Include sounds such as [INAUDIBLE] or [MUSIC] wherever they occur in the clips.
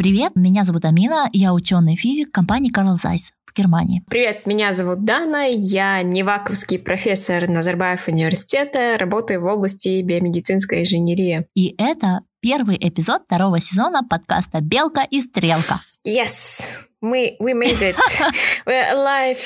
Привет, меня зовут Амина, я ученый-физик компании Carl Zeiss в Германии. Привет, меня зовут Дана, я неваковский профессор Назарбаев университета, работаю в области биомедицинской инженерии. И это первый эпизод второго сезона подкаста «Белка и стрелка». Yes, we, we made it. [LAUGHS] We're alive.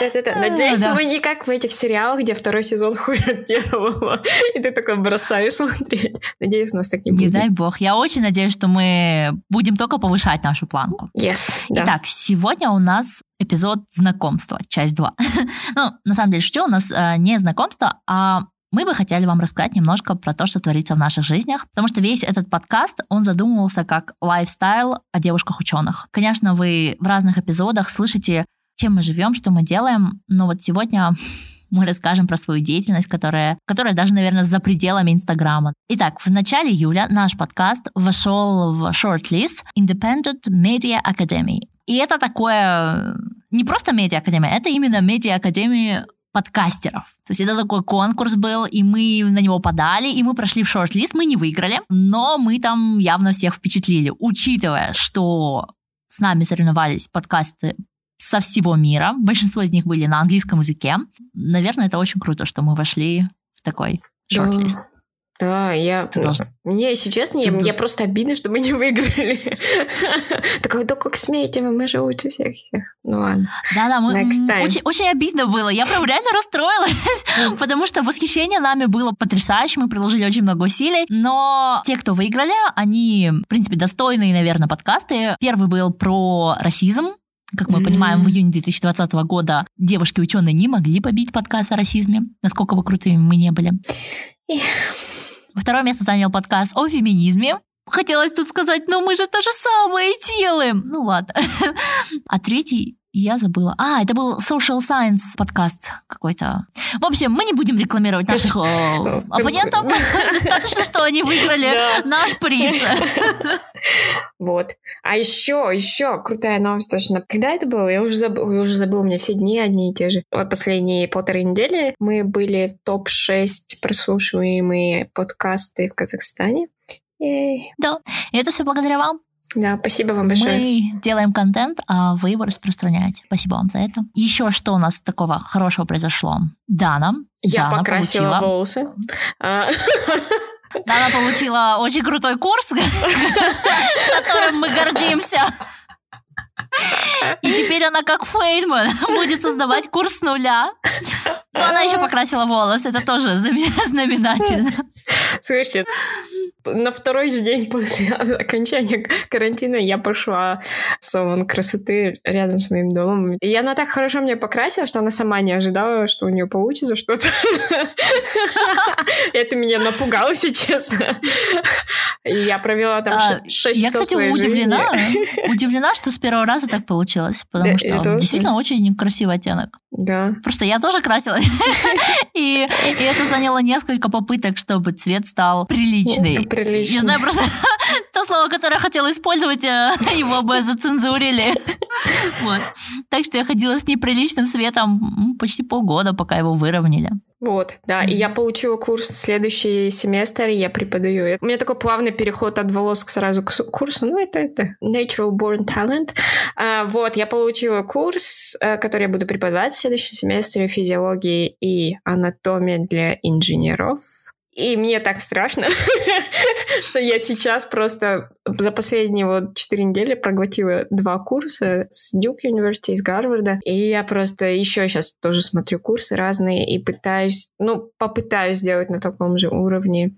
Да-да-да. Надеюсь, да. мы не как в этих сериалах, где второй сезон [LAUGHS] хуже первого, и ты такой бросаешь смотреть. Надеюсь, у нас так не будет. Не дай бог. Я очень надеюсь, что мы будем только повышать нашу планку. Yes, да. Итак, сегодня у нас эпизод знакомства, часть 2. [LAUGHS] ну, на самом деле, что у нас э, не знакомство, а мы бы хотели вам рассказать немножко про то, что творится в наших жизнях, потому что весь этот подкаст, он задумывался как лайфстайл о девушках-ученых. Конечно, вы в разных эпизодах слышите чем мы живем, что мы делаем. Но вот сегодня [LAUGHS] мы расскажем про свою деятельность, которая, которая даже, наверное, за пределами Инстаграма. Итак, в начале июля наш подкаст вошел в шорт-лист Independent Media Academy. И это такое не просто медиа-академия, это именно медиа-академия подкастеров. То есть это такой конкурс был, и мы на него подали, и мы прошли в шорт-лист, мы не выиграли, но мы там явно всех впечатлили, учитывая, что с нами соревновались подкасты со всего мира. Большинство из них были на английском языке. Наверное, это очень круто, что мы вошли в такой шорт-лист. Да. Да, я... Должна. Мне, если честно, я, я просто обидно, что мы не выиграли. [LAUGHS] Такой, да как смеете вы, мы же лучше всех всех. Ну ладно. Да-да, мы, очень, очень обидно было. Я прям реально расстроилась, потому что восхищение нами было потрясающим, мы приложили очень много усилий. Но те, кто выиграли, они, в принципе, достойные, наверное, подкасты. Первый был про расизм, как мы mm-hmm. понимаем, в июне 2020 года девушки-ученые не могли побить подкаст о расизме, насколько бы крутыми мы не были. Yeah. Второе место занял подкаст о феминизме. Хотелось тут сказать, но мы же то же самое делаем. Ну ладно. [LAUGHS] А третий я забыла. А, это был Social Science подкаст какой-то. В общем, мы не будем рекламировать наших оппонентов. [LAUGHS] Достаточно, что они выиграли наш приз. [LAUGHS] Вот. А еще, еще крутая новость точно. Когда это было? Я уже забыл, я уже забыл, у меня все дни одни и те же. Вот последние полторы недели мы были в топ-6 прослушиваемые подкасты в Казахстане. Да, и это все благодаря вам. Да, спасибо вам большое. Мы делаем контент, а вы его распространяете. Спасибо вам за это. Еще что у нас такого хорошего произошло? Дана. Я Дана покрасила получила... волосы. А. Дана получила очень крутой курс, [LAUGHS] которым мы гордимся. И теперь она как Фейнман [LAUGHS] будет создавать курс с нуля. Но она еще покрасила волосы, это тоже [LAUGHS] знаменательно. Слушайте, на второй же день после окончания карантина я пошла в салон красоты рядом с моим домом. И она так хорошо меня покрасила, что она сама не ожидала, что у нее получится что-то. [LAUGHS] Это меня напугало, если честно. Я провела там 6 а, часов Я, кстати, удивлена. [LAUGHS] Удивлена, что с первого раза так получилось, потому что действительно очень красивый оттенок. Да. Просто я тоже красилась. [LAUGHS] и, и это заняло несколько попыток, чтобы цвет стал приличный. Приличный. Я знаю просто [LAUGHS] то слово, которое я хотела использовать, э, [LAUGHS] его бы зацензурили. [LAUGHS] вот. Так что я ходила с неприличным цветом почти полгода, пока его выровняли. Вот, да, и я получила курс следующий семестр, и я преподаю. У меня такой плавный переход от волос к сразу к курсу, ну, это, это Natural Born Talent. А, вот, я получила курс, э, который я буду преподавать в следующем семестре физиологии и анатомия для инженеров. И мне так страшно, [LAUGHS] что я сейчас просто за последние вот четыре недели проглотила два курса с Дюк Университета, из Гарварда. И я просто еще сейчас тоже смотрю курсы разные и пытаюсь, ну, попытаюсь сделать на таком же уровне.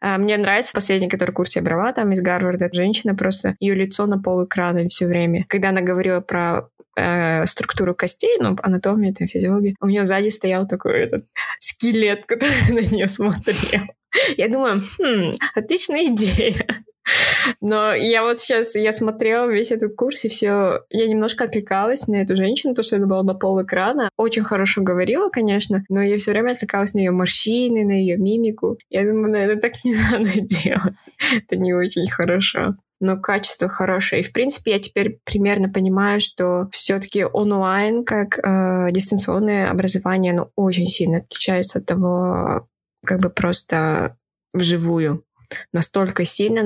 А, мне нравится последний, который курс я брала, там из Гарварда. Женщина просто, ее лицо на пол экрана все время. Когда она говорила про э, структуру костей, ну, анатомию, это физиология, у нее сзади стоял такой этот скелет, [LAUGHS] который на нее смотрел. Я думаю, хм, отличная идея. Но я вот сейчас, я смотрела весь этот курс, и все, я немножко отвлекалась на эту женщину, то, что это было на пол экрана. Очень хорошо говорила, конечно, но я все время отвлекалась на ее морщины, на ее мимику. Я думаю, наверное, так не [LAUGHS] надо делать. Это не очень хорошо но качество хорошее. И, в принципе, я теперь примерно понимаю, что все-таки онлайн, как э, дистанционное образование, оно очень сильно отличается от того, как бы просто вживую. Настолько сильно,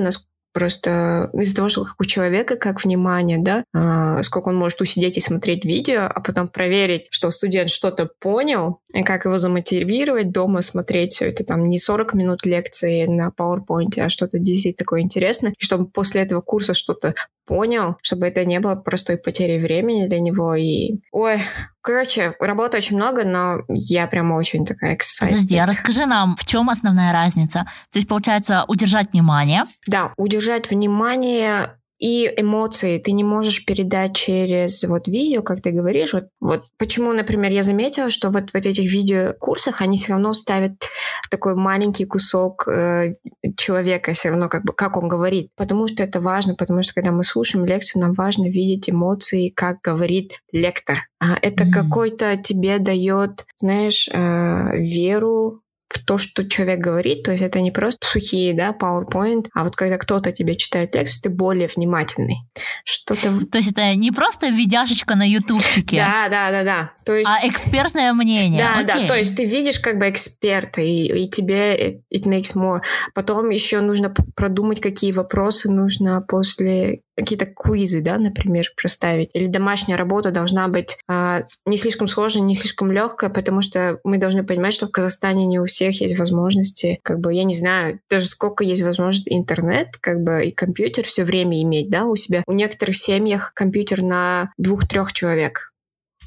просто из-за того, что как у человека, как внимание, да, э, сколько он может усидеть и смотреть видео, а потом проверить, что студент что-то понял, и как его замотивировать дома смотреть все это там не 40 минут лекции на PowerPoint, а что-то действительно такое интересное, и чтобы после этого курса что-то понял, чтобы это не было простой потерей времени для него. И, ой, короче, работы очень много, но я прям очень такая excited. Подожди, а расскажи нам, в чем основная разница? То есть, получается, удержать внимание? Да, удержать внимание и эмоции ты не можешь передать через вот видео, как ты говоришь. Вот, вот почему, например, я заметила, что вот в этих видеокурсах они все равно ставят такой маленький кусок э, человека, все равно как бы как он говорит. Потому что это важно, потому что когда мы слушаем лекцию, нам важно видеть эмоции, как говорит лектор. А это mm-hmm. какой-то тебе дает, знаешь, э, веру в то, что человек говорит, то есть это не просто сухие, да, PowerPoint, а вот когда кто-то тебе читает текст, ты более внимательный. Что-то... То есть это не просто видяшечка на ютубчике. Да, да, да, да. То есть... А экспертное мнение. Да, Окей. да, то есть ты видишь как бы эксперта, и, и тебе it, it makes more. Потом еще нужно продумать, какие вопросы нужно после какие-то квизы, да, например, проставить. Или домашняя работа должна быть а, не слишком сложная, не слишком легкая, потому что мы должны понимать, что в Казахстане не у всех есть возможности, как бы, я не знаю, даже сколько есть возможность интернет, как бы, и компьютер все время иметь, да, у себя. У некоторых семьях компьютер на двух-трех человек.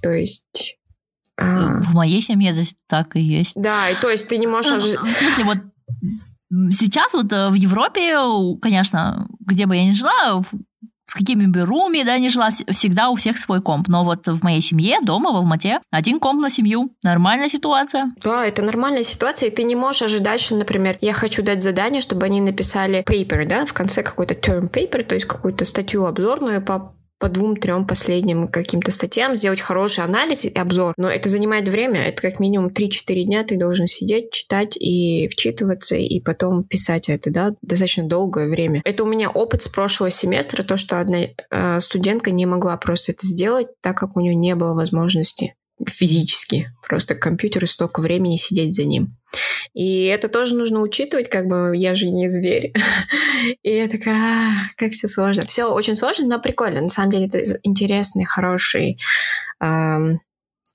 То есть а... В моей семье здесь так и есть. Да, и то есть ты не можешь... Ну, в смысле, вот сейчас вот э, в Европе, конечно, где бы я ни жила, с какими бы руми, да, не жила, всегда у всех свой комп. Но вот в моей семье, дома, в Алмате, один комп на семью. Нормальная ситуация. Да, это нормальная ситуация, и ты не можешь ожидать, что, например, я хочу дать задание, чтобы они написали paper, да, в конце какой-то term paper, то есть какую-то статью обзорную по по двум-трем последним каким-то статьям, сделать хороший анализ и обзор. Но это занимает время, это как минимум 3-4 дня ты должен сидеть, читать и вчитываться, и потом писать это, да, достаточно долгое время. Это у меня опыт с прошлого семестра, то, что одна э, студентка не могла просто это сделать, так как у нее не было возможности физически, просто к компьютеру столько времени сидеть за ним. И это тоже нужно учитывать, как бы я же не зверь. [LAUGHS] И я такая, а, как все сложно. Все очень сложно, но прикольно. На самом деле это интересный, хороший эм,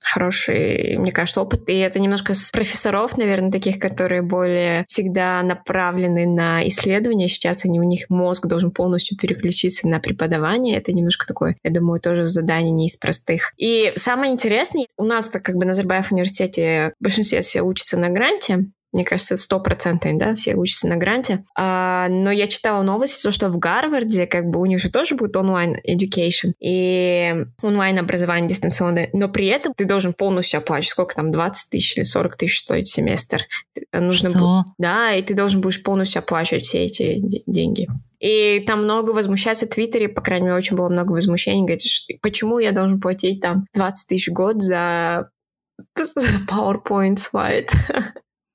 хороший, мне кажется, опыт. И это немножко с профессоров, наверное, таких, которые более всегда направлены на исследования. Сейчас они, у них мозг должен полностью переключиться на преподавание. Это немножко такое, я думаю, тоже задание не из простых. И самое интересное, у нас как бы на Назарбаев университете в большинстве все учатся на гранте, мне кажется, стопроцентный, да, все учатся на гранте. А, но я читала новости, что в Гарварде, как бы, у них же тоже будет онлайн education и онлайн образование дистанционное, но при этом ты должен полностью оплачивать, сколько там, 20 тысяч или 40 тысяч стоит семестр. Нужно что? Да, и ты должен будешь полностью оплачивать все эти деньги. И там много возмущается в Твиттере, по крайней мере, очень было много возмущений. Говорит, почему я должен платить там 20 тысяч в год за [LAUGHS] PowerPoint слайд?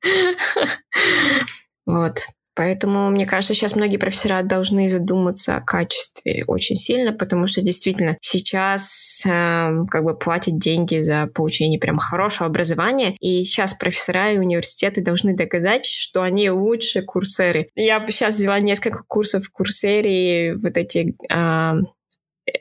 [LAUGHS] Вот. Поэтому, мне кажется, сейчас многие профессора должны задуматься о качестве очень сильно, потому что действительно сейчас э, как бы платят деньги за получение прям хорошего образования, и сейчас профессора и университеты должны доказать, что они лучше курсеры. Я сейчас взяла несколько курсов в курсере, вот эти э,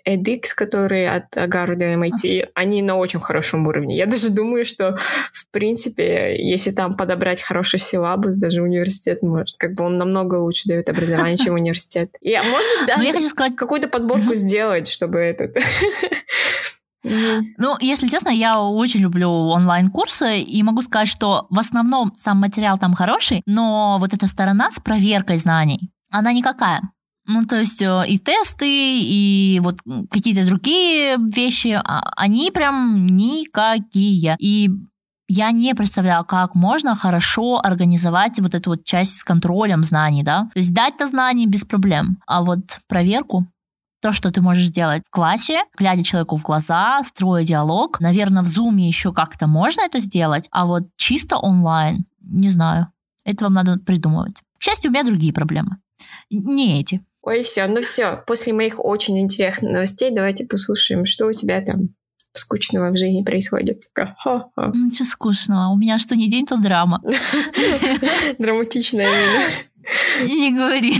edX, которые от Гарварда MIT, они на очень хорошем уровне. Я даже думаю, что, в принципе, если там подобрать хороший силабус, даже университет может, как бы он намного лучше дает образование, чем [LAUGHS] университет. И, а может быть, даже хочу сказать... какую-то подборку сделать, чтобы этот... [LAUGHS] Ну, если честно, я очень люблю онлайн-курсы и могу сказать, что в основном сам материал там хороший, но вот эта сторона с проверкой знаний, она никакая. Ну, то есть э, и тесты, и вот какие-то другие вещи, а, они прям никакие. И я не представляю, как можно хорошо организовать вот эту вот часть с контролем знаний, да. То есть дать-то знания без проблем, а вот проверку, то, что ты можешь сделать в классе, глядя человеку в глаза, строя диалог. Наверное, в зуме еще как-то можно это сделать, а вот чисто онлайн, не знаю. Это вам надо придумывать. К счастью, у меня другие проблемы. Не эти. Ой, все, ну все. После моих очень интересных новостей давайте послушаем, что у тебя там скучного в жизни происходит. Ничего скучного. У меня что не день, то драма. [LAUGHS] Драматичная. Не говори.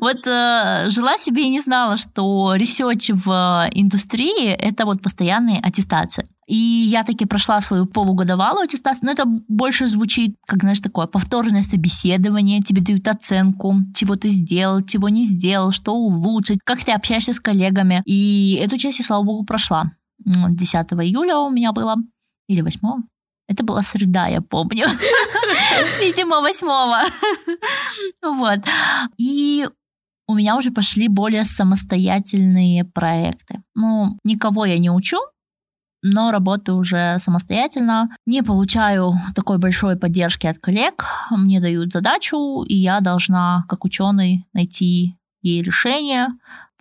Вот э, жила себе и не знала, что research в индустрии — это вот постоянные аттестации. И я таки прошла свою полугодовалую аттестацию, но это больше звучит, как, знаешь, такое повторное собеседование, тебе дают оценку, чего ты сделал, чего не сделал, что улучшить, как ты общаешься с коллегами. И эту часть я, слава богу, прошла. 10 июля у меня было, или 8 это была среда, я помню. [LAUGHS] Видимо, восьмого. Вот. И у меня уже пошли более самостоятельные проекты. Ну, никого я не учу, но работаю уже самостоятельно. Не получаю такой большой поддержки от коллег. Мне дают задачу, и я должна, как ученый, найти ей решение,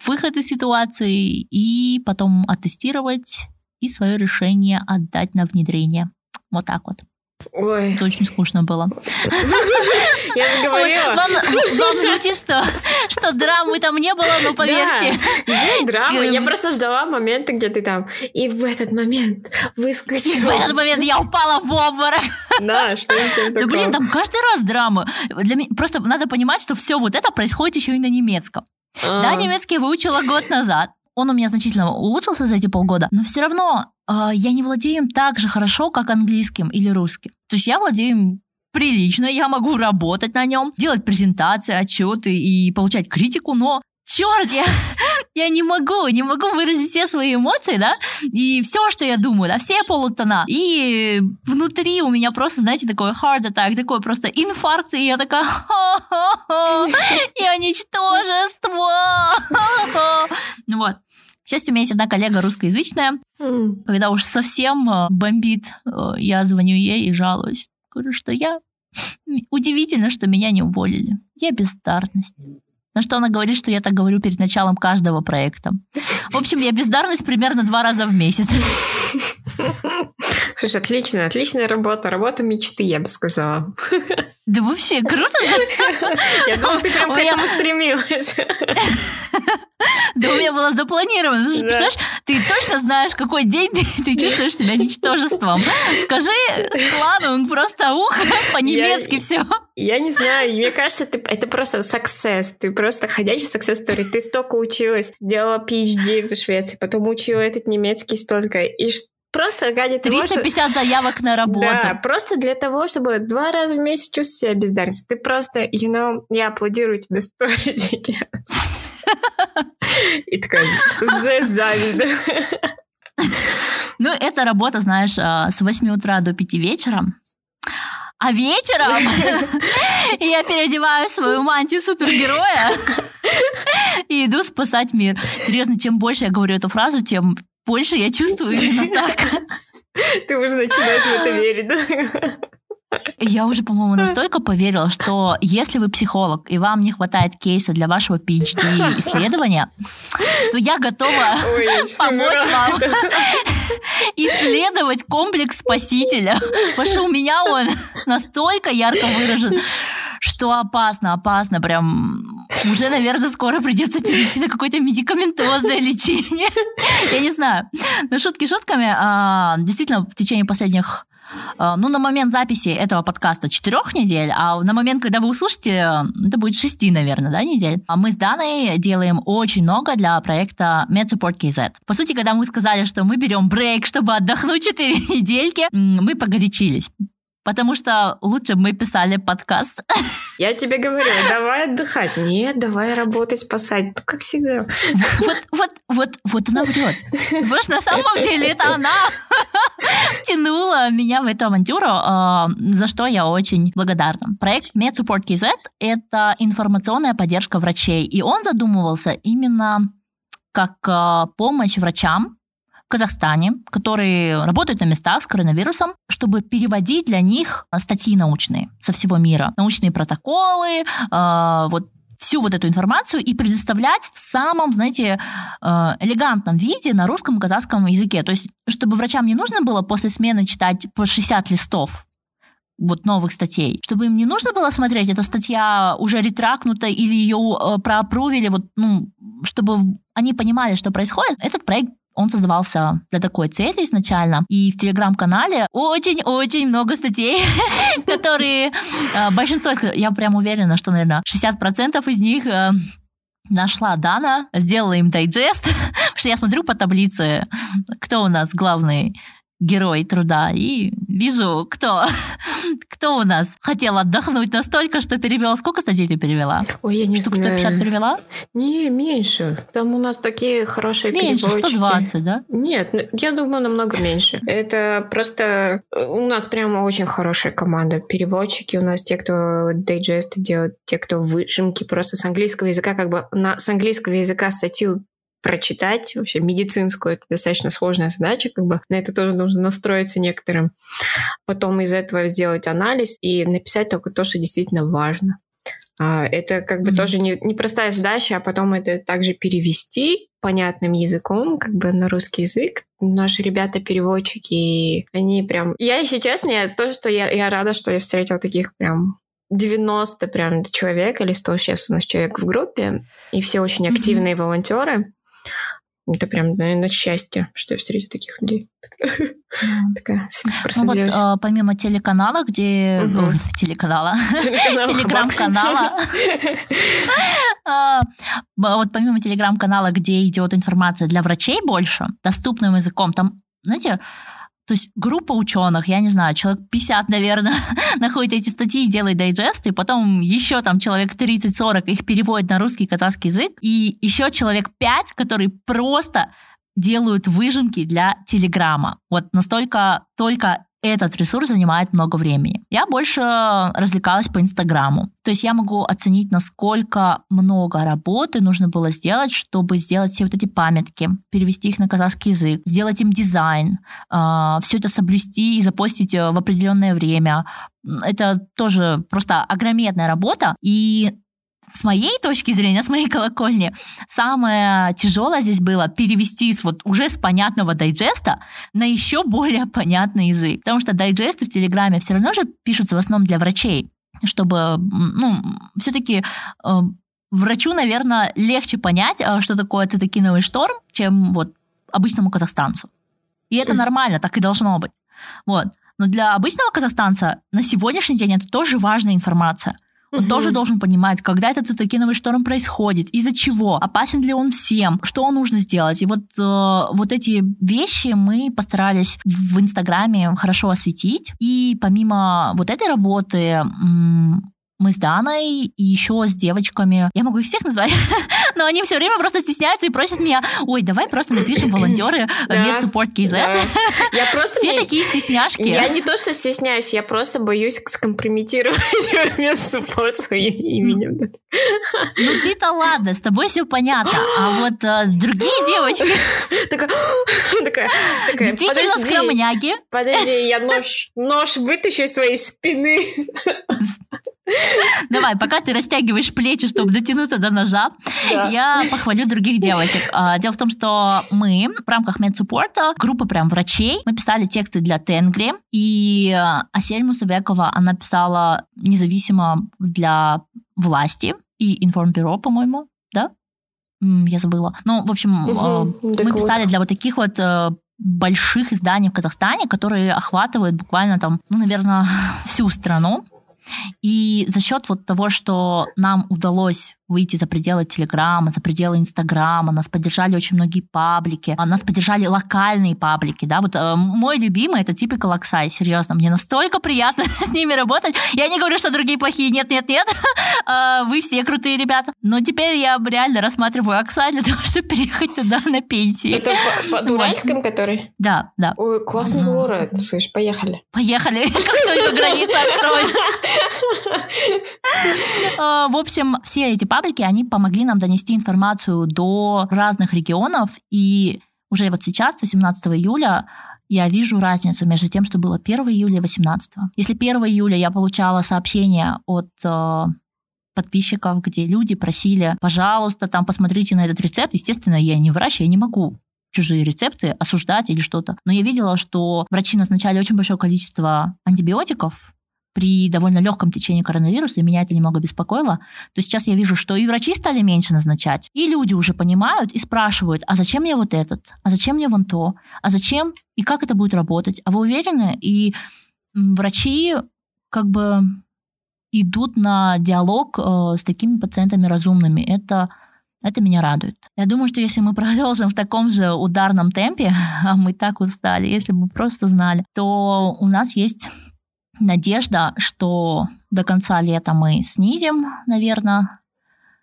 выход из ситуации и потом оттестировать и свое решение отдать на внедрение. Вот так вот. Ой. Это очень скучно было. Я же говорила. Вам, вам звучит, что, что драмы там не было, но поверьте. Да. Где драма? Я просто ждала момента, где ты там. И в этот момент выскочила. В этот момент я упала в обморок. Да, что это Да блин, там каждый раз драма. Для меня, просто надо понимать, что все вот это происходит еще и на немецком. А. Да, немецкий выучила год назад. Он у меня значительно улучшился за эти полгода, но все равно я не владею им так же хорошо, как английским или русским. То есть я владею им прилично, я могу работать на нем, делать презентации, отчеты и получать критику, но черт, я, [LAUGHS] я не могу, не могу выразить все свои эмоции, да, и все, что я думаю, да, все полутона. И внутри у меня просто, знаете, такой heart attack, такой просто инфаркт, и я такая, я ничтожество. [LAUGHS] Вот. К счастью, у меня есть одна коллега русскоязычная. Mm. Когда уж совсем э, бомбит, э, я звоню ей и жалуюсь. Говорю, что я... [LAUGHS] Удивительно, что меня не уволили. Я бездарность. На что она говорит, что я так говорю перед началом каждого проекта. В общем, я бездарность примерно два раза в месяц. Слушай, отлично, отличная работа. Работа мечты, я бы сказала. Да вообще, круто же. Я думала, ты прям к этому стремилась. Да у меня было запланировано. Да. Представляешь, ты точно знаешь, какой день ты, ты чувствуешь себя ничтожеством. Скажи ладно, просто ух, по-немецки я, все. Я не знаю, мне кажется, ты, это просто success. Ты просто ходячий success story. Ты столько училась, делала PhD в Швеции, потом учила этот немецкий столько. И Просто ради 350 того, что... заявок на работу. Да, просто для того, чтобы два раза в месяц чувствовать себя бездарностью. Ты просто, you know, я аплодирую тебе стоя сейчас. И такая зависть. Ну, это работа, знаешь, а, с 8 утра до 5 вечера. А вечером [LAUGHS] я переодеваю свою мантию супергероя и иду спасать мир. Серьезно, чем больше я говорю эту фразу, тем больше я чувствую именно так. Ты уже начинаешь в это верить, да? Я уже, по-моему, настолько поверила, что если вы психолог и вам не хватает кейса для вашего PhD исследования, то я готова Ой, [LAUGHS] помочь вам [LAUGHS] исследовать комплекс спасителя. Потому что у меня он настолько ярко выражен, что опасно, опасно, прям уже, наверное, скоро придется перейти на какое-то медикаментозное [LAUGHS] лечение. Я не знаю. Но шутки шутками, а, действительно, в течение последних ну, на момент записи этого подкаста четырех недель, а на момент, когда вы услышите, это будет шести, наверное, да, недель. А мы с Даной делаем очень много для проекта MedSupport KZ. По сути, когда мы сказали, что мы берем брейк, чтобы отдохнуть четыре [LAUGHS] недельки, мы погорячились потому что лучше бы мы писали подкаст. Я тебе говорю, [LAUGHS] давай отдыхать. Нет, давай работать, спасать. Ну, как всегда. Вот, вот, вот, вот она врет. Потому что на самом деле это она [LAUGHS] втянула меня в эту авантюру, а, за что я очень благодарна. Проект MedSupport KZ — это информационная поддержка врачей, и он задумывался именно как а, помощь врачам, Казахстане, которые работают на местах с коронавирусом, чтобы переводить для них статьи научные со всего мира, научные протоколы, э, вот всю вот эту информацию и предоставлять в самом, знаете, э, элегантном виде на русском и казахском языке. То есть, чтобы врачам не нужно было после смены читать по 60 листов вот новых статей, чтобы им не нужно было смотреть, эта статья уже ретракнута или ее э, проапрувили, вот, ну, чтобы они понимали, что происходит, этот проект Он создавался для такой цели изначально. И в телеграм-канале очень-очень много статей, [LAUGHS] которые э, большинство, я прям уверена, что, наверное, 60% из них э, нашла Дана, сделала им дайджест, [LAUGHS] потому что я смотрю по таблице, кто у нас главный герой труда, и вижу, кто, [LAUGHS] кто у нас хотел отдохнуть настолько, что перевела. Сколько статей ты перевела? Ой, я не Штук знаю. 150 перевела? Не, меньше. Там у нас такие хорошие Меньше, переводчики. 120, да? Нет, ну, я думаю, намного меньше. [LAUGHS] Это просто... э, У нас прямо очень хорошая команда. Переводчики у нас те, кто дайджесты делают, те, кто выжимки просто с английского языка, как бы на, с английского языка статью прочитать, вообще медицинскую, это достаточно сложная задача, как бы на это тоже нужно настроиться некоторым. Потом из этого сделать анализ и написать только то, что действительно важно. А, Это как бы Мгм. тоже не- непростая задача, а потом это также перевести понятным языком, как бы на русский язык. Наши ребята-переводчики, они прям... Я, если честно, я тоже, что я, я рада, что я встретила таких прям 90 прям человек или 100 сейчас у нас человек в группе, и все очень активные волонтеры. Это прям, наверное, счастье, что я встретила таких людей. Такая Ну вот, просадилась. э, помимо телеканала, где... Телеканала, [LAUGHS] Телеканал [LAUGHS] телеграм-канала. [LAUGHS] А, б- Вот помимо телеграм-канала, где идет информация для врачей больше, доступным языком, там, знаете, то есть группа ученых, я не знаю, человек 50, наверное, [LAUGHS] находит эти статьи и делает дайджесты, потом еще там человек 30-40 их переводит на русский казахский язык, и еще человек 5, которые просто делают выжимки для Телеграма. Вот настолько только этот ресурс занимает много времени. Я больше развлекалась по Инстаграму. То есть я могу оценить, насколько много работы нужно было сделать, чтобы сделать все вот эти памятки, перевести их на казахский язык, сделать им дизайн, все это соблюсти и запостить э, в определенное время. Это тоже просто огрометная работа. И с моей точки зрения, [LAUGHS] с моей колокольни, самое тяжелое здесь было перевести с вот уже с понятного дайджеста на еще более понятный язык. Потому что дайджесты в Телеграме все равно же пишутся в основном для врачей, чтобы, ну, все-таки э, врачу, наверное, легче понять, э, что такое цитокиновый шторм, чем вот обычному казахстанцу. И это нормально, так и должно быть. Вот. Но для обычного казахстанца на сегодняшний день это тоже важная информация. Он Мгм. тоже должен понимать, когда этот цитокиновый шторм происходит, из-за чего, опасен ли он всем, что нужно сделать. И вот, э, вот эти вещи мы постарались в Инстаграме хорошо осветить. И помимо вот этой работы мы с Даной и еще с девочками, я могу их всех назвать, [LAUGHS] но они все время просто стесняются и просят меня, ой, давай просто напишем волонтеры [LAUGHS] медсуппорт KZ. Я [LAUGHS] просто Все такие стесняшки. Я не то, что стесняюсь, я просто боюсь скомпрометировать место своим именем. Ну ты-то ладно, с тобой все понятно. А [GASPS] вот э, другие девочки [GASPS] Такая, такая, действительно подожди, скромняги. подожди, я нож, нож вытащу из своей спины. Давай, пока ты растягиваешь плечи, чтобы дотянуться до ножа, Да. я похвалю других девочек. А, Дело в том, что мы в рамках медсуппорта, группа прям врачей, мы писали тексты для Тенгри, и э, Асель Мусабекова, она писала независимо для власти и информбюро, по-моему, да? Я забыла. Ну, в общем, э, мы вот. писали для вот таких вот э, больших изданий в Казахстане, которые охватывают буквально там, ну, наверное, [LAUGHS] всю страну. И за счет вот того, что нам удалось выйти за пределы Телеграма, за пределы Инстаграма, нас поддержали очень многие паблики, а нас поддержали локальные паблики, да, вот э, мой любимый это типа Колоксай, серьезно, мне настолько приятно [LAUGHS] с ними работать. Я не говорю, что другие плохие, нет-нет-нет, [LAUGHS] А, вы все крутые ребята. Но теперь я реально рассматриваю Оксай для [LAUGHS] того, чтобы переехать туда на пенсии. Это по, по Уральском, который? Да, да. Ой, классный город. Слышь, поехали. Поехали, как только границы откроют. А, В общем, все эти паблики, они помогли нам донести информацию до разных регионов, и уже вот сейчас, 18 июля, я вижу разницу между тем, что было 1 июля и 18. Если 1 июля я получала сообщения от э, подписчиков, где люди просили, пожалуйста, там посмотрите на этот рецепт. Естественно, я не врач, я не могу чужие рецепты осуждать или что-то. Но я видела, что врачи назначали очень большое количество антибиотиков, при довольно легком течении коронавируса, и меня это немного беспокоило, то сейчас я вижу, что и врачи стали меньше назначать, и люди уже понимают и спрашивают, а зачем мне вот этот, а зачем мне вон то, а зачем и как это будет работать, а вы уверены? И врачи как бы идут на диалог э, с такими пациентами разумными. Это это меня радует. Я думаю, что если мы [LAUGHS] продолжим в таком же ударном темпе, [LAUGHS] а мы так устали, если бы просто знали, то у нас есть надежда, что до конца лета мы снизим, наверное,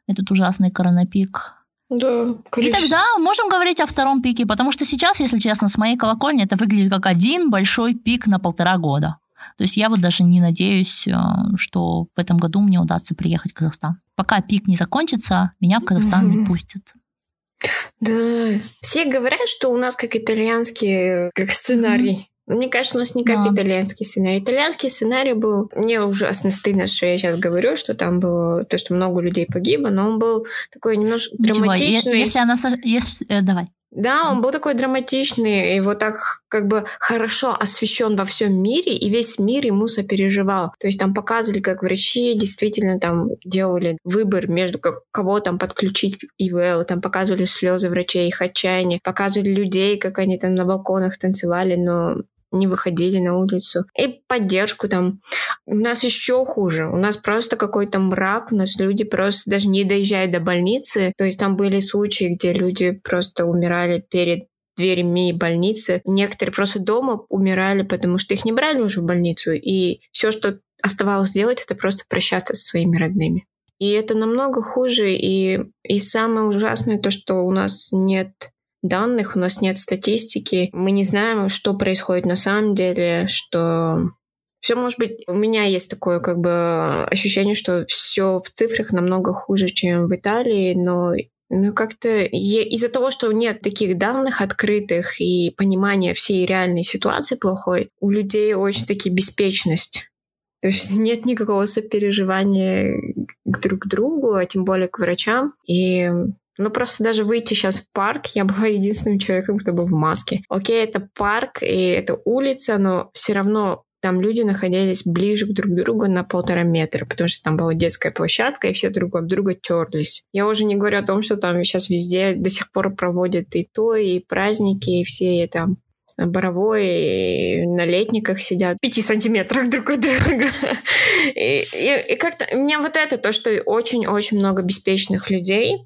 этот ужасный коронапик. Да, конечно. И тогда можем говорить о втором пике, потому что сейчас, если честно, с моей колокольни это выглядит как один большой пик на полтора года. То есть я вот даже не надеюсь, э, что в этом году мне удастся приехать в Казахстан. Пока пик не закончится, меня в Казахстан не пустят. Да, все говорят, что у нас как итальянский как сценарий. Мне кажется, у нас не как да. итальянский сценарий. Итальянский сценарий был... Мне ужасно стыдно, что я сейчас говорю, что там было то, что много людей погибло, но он был такой немножко Ничего, драматичный. Если она... Если... Э, давай. Да, он был такой драматичный, и вот так как бы хорошо освещен во всем мире, и весь мир ему сопереживал. То есть там показывали, как врачи действительно там делали выбор между как, кого там подключить к ИВЛ, там показывали слезы врачей, их отчаяние, показывали людей, как они там на балконах танцевали, но не выходили на улицу. И поддержку там. У нас еще хуже. У нас просто какой-то мрак. У нас люди просто даже не доезжают до больницы. То есть там были случаи, где люди просто умирали перед дверями больницы. Некоторые просто дома умирали, потому что их не брали уже в больницу. И все, что оставалось делать, это просто прощаться со своими родными. И это намного хуже. И, и самое ужасное то, что у нас нет данных, у нас нет статистики, мы не знаем, что происходит на самом деле, что все может быть, у меня есть такое как бы ощущение, что все в цифрах намного хуже, чем в Италии, но ну, как-то из-за того, что нет таких данных открытых и понимания всей реальной ситуации плохой, у людей очень таки беспечность. То есть нет никакого сопереживания друг к другу, а тем более к врачам. И ну, просто даже выйти сейчас в парк, я была единственным человеком, кто был в маске. Окей, это парк, и это улица, но все равно там люди находились ближе к друг другу на полтора метра, потому что там была детская площадка, и все друг об друга терлись. Я уже не говорю о том, что там сейчас везде до сих пор проводят и то, и праздники, и все и там боровой на летниках сидят пяти сантиметрах друг от друга. [LAUGHS] И, и, и как-то... Мне вот это то, что очень-очень много беспечных людей,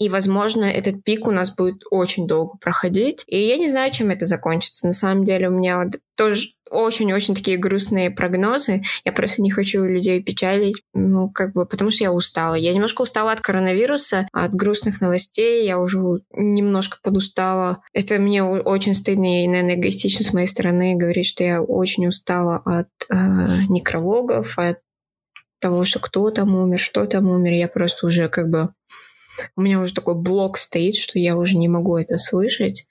и, возможно, этот пик у нас будет очень долго проходить. И я не знаю, чем это закончится. На самом деле у меня вот тоже очень-очень такие грустные прогнозы. Я просто не хочу людей печалить, ну, как бы, потому что я устала. Я немножко устала от коронавируса, от грустных новостей. Я уже немножко подустала. Это мне очень стыдно и, наверное, эгоистично с моей стороны говорить, что я очень устала от э, некрологов, от того, что кто там умер, что там умер. Я просто уже как бы у меня уже такой блок стоит, что я уже не могу это слышать.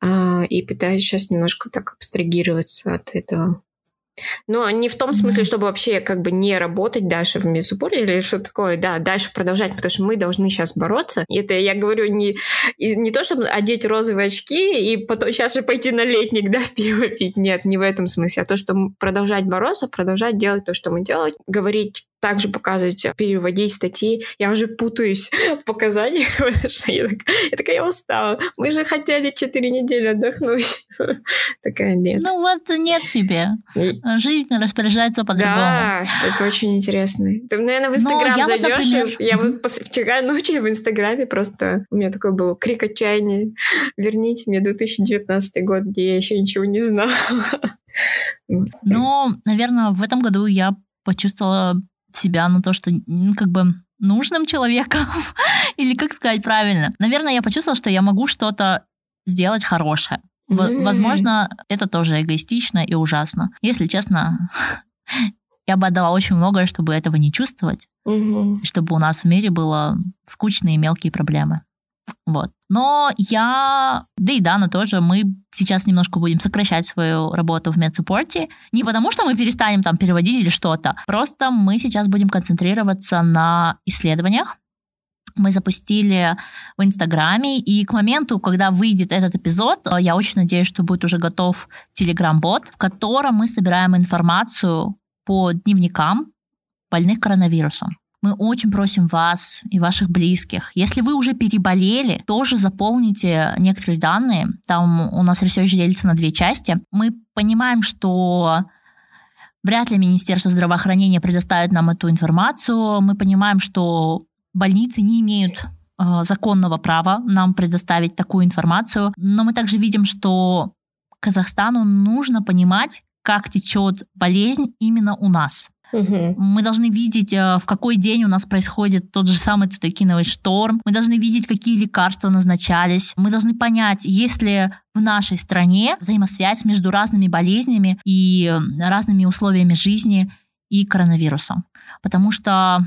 А, и пытаюсь сейчас немножко так абстрагироваться от этого. Но не в том смысле, чтобы вообще как бы не работать дальше в медсуппорте или что-то такое, да, дальше продолжать, потому что мы должны сейчас бороться. И это я говорю не, не то, чтобы одеть розовые очки и потом сейчас же пойти на летник, да, [LAUGHS] пиво пить. Нет, не в этом смысле, а то, что продолжать бороться, продолжать делать то, что мы делаем, говорить также показывать, переводить статьи. Я уже путаюсь [LAUGHS] в показаниях, [LAUGHS] что я, так, я такая, я устала. Мы же хотели четыре недели отдохнуть. [LAUGHS] такая, нет. Ну вот нет тебе. Жизнь распоряжается по-другому. Да, это очень интересно. Ты, наверное, в Инстаграм зайдешь. Вот, я вот вчера ночью в Инстаграме просто у меня такой был крик отчаяния. Верните мне 2019 год, где я еще ничего не знала. Ну, наверное, в этом году я почувствовала себя, ну, то, что, ну, как бы нужным человеком, [LAUGHS] или как сказать правильно. Наверное, я почувствовала, что я могу что-то сделать хорошее. Возможно, это тоже эгоистично и ужасно. Если честно, [LAUGHS] я бы отдала очень многое, чтобы этого не чувствовать, чтобы у нас в мире было скучные мелкие проблемы. Вот. Но я, да и Дана тоже, мы сейчас немножко будем сокращать свою работу в медсуппорте. Не потому, что мы перестанем там переводить или что-то. Просто мы сейчас будем концентрироваться на исследованиях. Мы запустили в Инстаграме, и к моменту, когда выйдет этот эпизод, я очень надеюсь, что будет уже готов Телеграм-бот, в котором мы собираем информацию по дневникам больных коронавирусом. Мы очень просим вас и ваших близких, если вы уже переболели, тоже заполните некоторые данные. Там у нас research делится на две части. Мы понимаем, что вряд ли Министерство здравоохранения предоставит нам эту информацию. Мы понимаем, что больницы не имеют э, законного права нам предоставить такую информацию. Но мы также видим, что Казахстану нужно понимать, как течет болезнь именно у нас. Угу. Мы должны видеть, э, в какой день у нас происходит тот же самый цитокиновый шторм. Мы должны видеть, какие лекарства назначались. Мы должны понять, есть ли в нашей стране взаимосвязь между разными болезнями и разными условиями жизни и коронавирусом. Потому что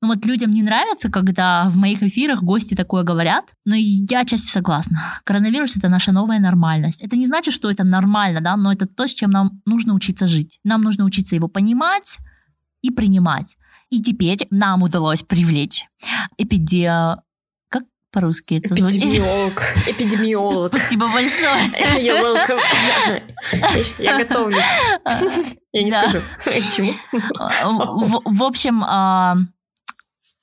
ну вот людям не нравится, когда в моих эфирах гости такое говорят, но я отчасти согласна. Коронавирус — это наша новая нормальность. Это не значит, что это нормально, да, но это то, с чем нам нужно учиться жить. Нам нужно учиться его понимать и принимать. И теперь нам удалось привлечь эпиде... Как по-русски это звучит? Эпидемиолог. [LAUGHS] Эпидемиолог. Спасибо большое. [LAUGHS] Welcome. [LAUGHS] Я готовлюсь. Я не скажу. Чему? В, в общем, а,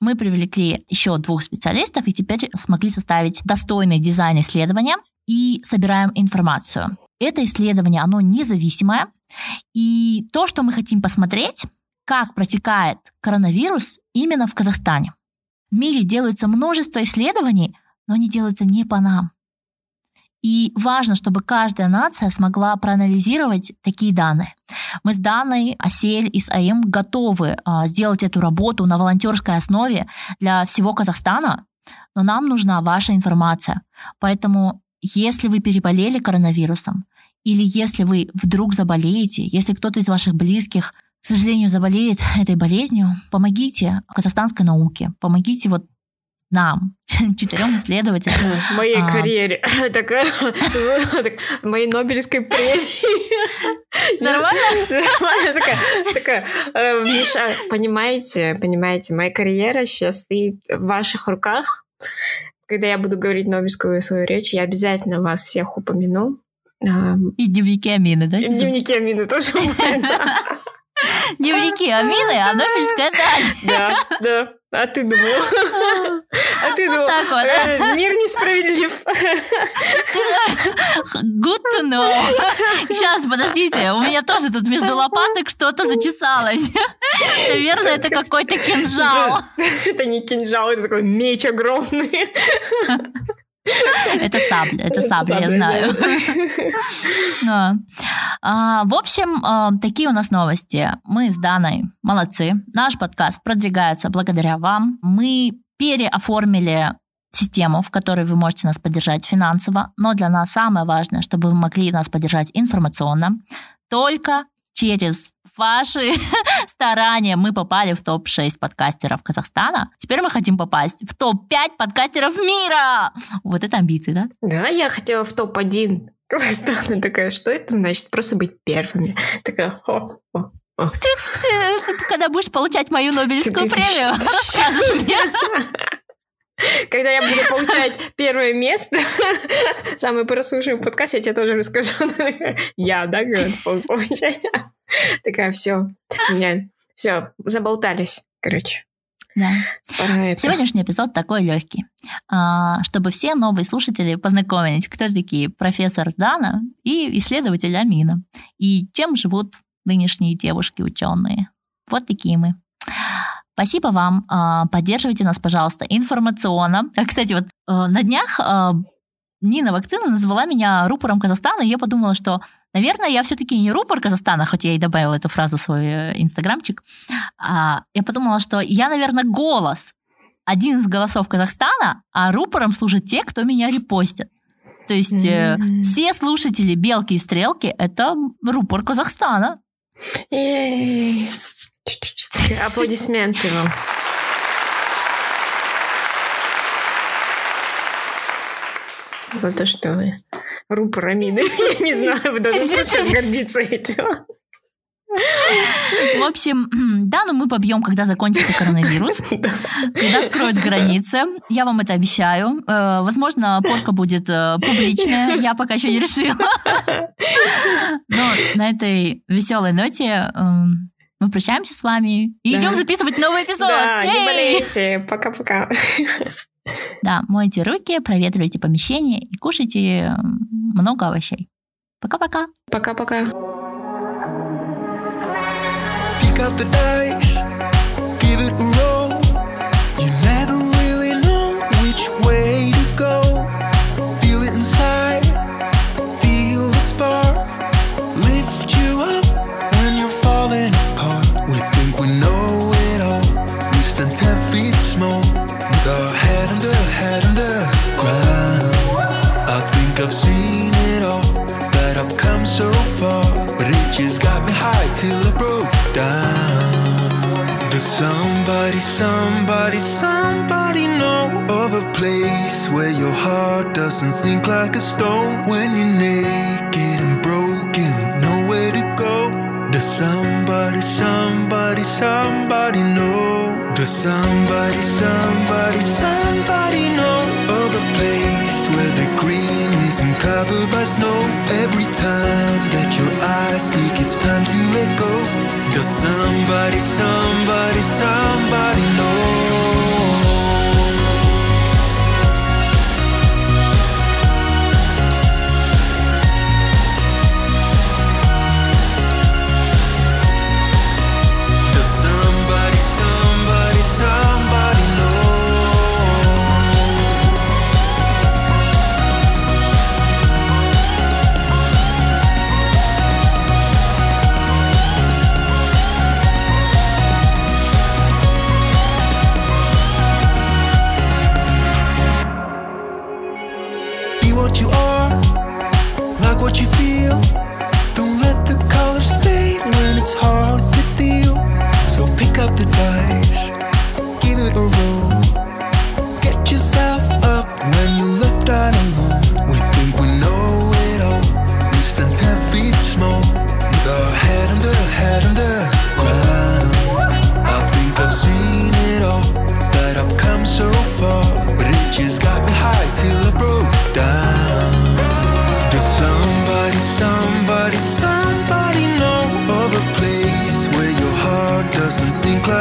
мы привлекли еще двух специалистов и теперь смогли составить достойный дизайн исследования и собираем информацию. Это исследование, оно независимое, и то, что мы хотим посмотреть, как протекает коронавирус именно в Казахстане. В мире делается множество исследований, но они делаются не по нам. И важно, чтобы каждая нация смогла проанализировать такие данные. Мы с Даной, Асель и с АИМ готовы а, сделать эту работу на волонтерской основе для всего Казахстана, но нам нужна ваша информация. Поэтому, если вы переболели коронавирусом, или если вы вдруг заболеете, если кто-то из ваших близких, к сожалению, заболеет [LAUGHS] этой болезнью, помогите казахстанской науке, помогите вот нам, [LAUGHS] четырем исследователям. В моей А. карьере. [LAUGHS] Такая, [LAUGHS] так, моей Нобелевской премии. Нормально? Нормально. Такая, такая, э, Миша, понимаете, понимаете, моя карьера сейчас стоит в ваших руках. Когда я буду говорить Нобелевскую свою речь, я обязательно вас всех упомяну. И дневники Амины, да? и Дневники Амины тоже упомяну. Дневники Амины, а Нобелевская дань. Да, да. А ты думал? [LAUGHS] А ты думал? э, Мир несправедлив. Good to know. Сейчас, подождите, у меня тоже тут между лопаток что-то зачесалось. Наверное, это какой-то кинжал. Это не кинжал, это такой меч огромный. Это сабля, это сабля, я знаю. [LAUGHS] А, В общем, а, такие у нас новости. Мы с Даной молодцы. Наш подкаст продвигается благодаря вам. Мы переоформили систему, в которой вы можете нас поддержать финансово, но для нас самое важное, чтобы вы могли нас поддержать информационно. Только через ваши [LAUGHS] старания мы попали в топ-6 подкастеров Казахстана. Теперь мы хотим попасть в топ-5 подкастеров мира. Вот это амбиции, да? Да, я хотела в топ-1 Казахстана. [LAUGHS] Такая, что это значит? Просто быть первыми. Такая, о, о. Ты, ты когда будешь получать мою Нобелевскую Ты- ты- премию, ты- [LAUGHS] расскажешь мне. [LAUGHS] Когда я буду получать первое место, [LAUGHS] самый прослушиваемый подкаст, я тебе тоже расскажу. [LAUGHS] Я, да, говорю, получать. Такая, все, все, заболтались, короче. Да. Пора это. Сегодняшний эпизод такой легкий, А, чтобы все новые слушатели познакомились, кто такие профессор Дана и исследователь Амина, и чем живут нынешние девушки-ученые. Вот такие мы. Спасибо вам. А, Поддерживайте нас, пожалуйста, информационно. А, Кстати, вот э, на днях э, Нина Вакцина назвала меня рупором Казахстана, и я подумала, что, наверное, я все-таки не рупор Казахстана, хоть я и добавила эту фразу в свой э, инстаграмчик. А, Я подумала, что я, наверное, голос, один из голосов Казахстана, а рупором служат те, кто меня репостит. То есть М. все слушатели «Белки и стрелки» — это рупор Казахстана. Ей. Аплодисменты вам. За то, что вы рупор Амины. [LAUGHS] Я не знаю, должны сейчас гордиться этим. В общем, [CLEARS THROAT] да, но мы побьем, когда закончится коронавирус, [LAUGHS] когда откроют границы. Я вам это обещаю. Э, возможно, порка будет э, публичная, я пока еще не решила. [LAUGHS] Но на этой веселой ноте эм, мы прощаемся с вами и да. идем записывать новый эпизод. Да, Эй! не болейте. Пока-пока. Да, мойте руки, проветривайте помещение и кушайте много овощей. Пока-пока. Пока-пока. Pick up the dice,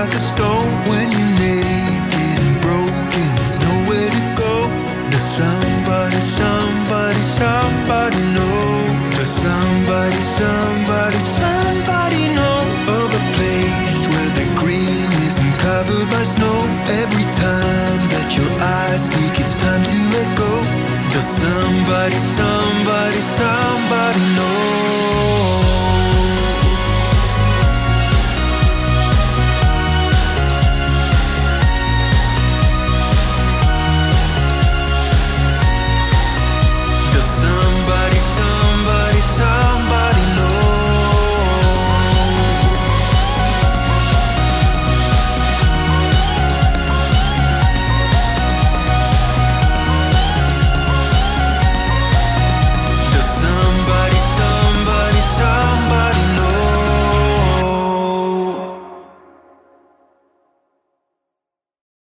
like a stone when you're naked and broken, nowhere to go? Does somebody, somebody, somebody know? Does somebody, somebody, somebody know of a place where the green isn't covered by snow? Every time that your eyes speak, it's time to let go. Does somebody, somebody, somebody know?